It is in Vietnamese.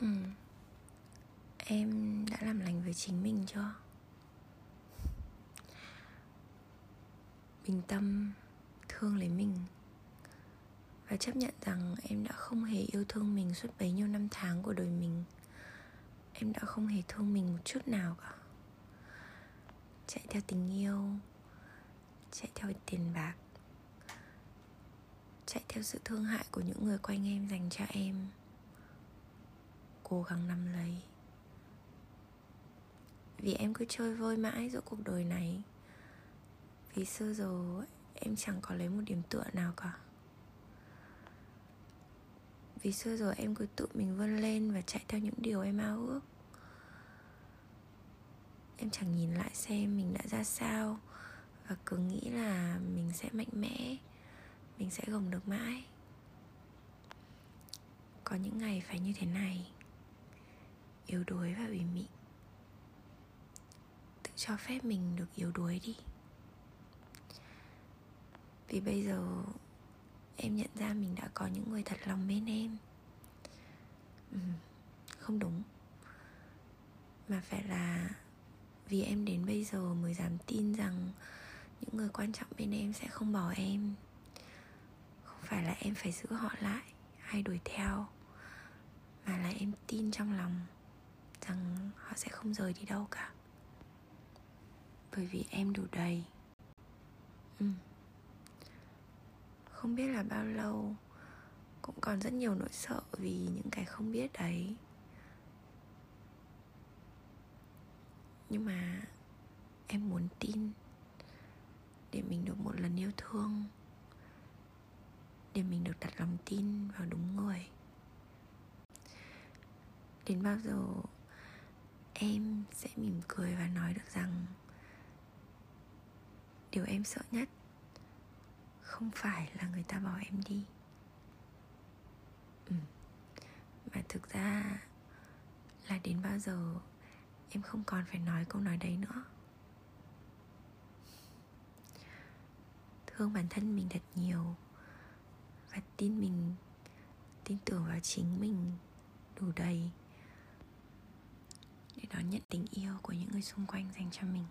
ừ. em đã làm lành với chính mình chưa? Bình tâm thương lấy mình và chấp nhận rằng em đã không hề yêu thương mình suốt bấy nhiêu năm tháng của đời mình. Em đã không hề thương mình một chút nào cả. Chạy theo tình yêu, chạy theo tiền bạc, chạy theo sự thương hại của những người quanh em dành cho em cố gắng nắm lấy. Vì em cứ chơi vơi mãi giữa cuộc đời này. Vì xưa giờ em chẳng có lấy một điểm tựa nào cả. Vì xưa giờ em cứ tự mình vươn lên và chạy theo những điều em ao ước. Em chẳng nhìn lại xem mình đã ra sao và cứ nghĩ là mình sẽ mạnh mẽ, mình sẽ gồng được mãi. Có những ngày phải như thế này yếu đuối và ủy mị. Tự cho phép mình được yếu đuối đi. Vì bây giờ em nhận ra mình đã có những người thật lòng bên em. Ừ, không đúng. Mà phải là vì em đến bây giờ mới dám tin rằng những người quan trọng bên em sẽ không bỏ em. Không phải là em phải giữ họ lại hay đuổi theo mà là em tin trong lòng rằng họ sẽ không rời đi đâu cả. Bởi vì em đủ đầy. Ừ. không biết là bao lâu, cũng còn rất nhiều nỗi sợ vì những cái không biết đấy. Nhưng mà em muốn tin để mình được một lần yêu thương, để mình được đặt lòng tin vào đúng người. Đến bao giờ em sẽ mỉm cười và nói được rằng điều em sợ nhất không phải là người ta bỏ em đi. Ừ. mà thực ra là đến bao giờ em không còn phải nói câu nói đấy nữa. Thương bản thân mình thật nhiều và tin mình, tin tưởng vào chính mình đủ đầy để đón nhận tình yêu của những người xung quanh dành cho mình.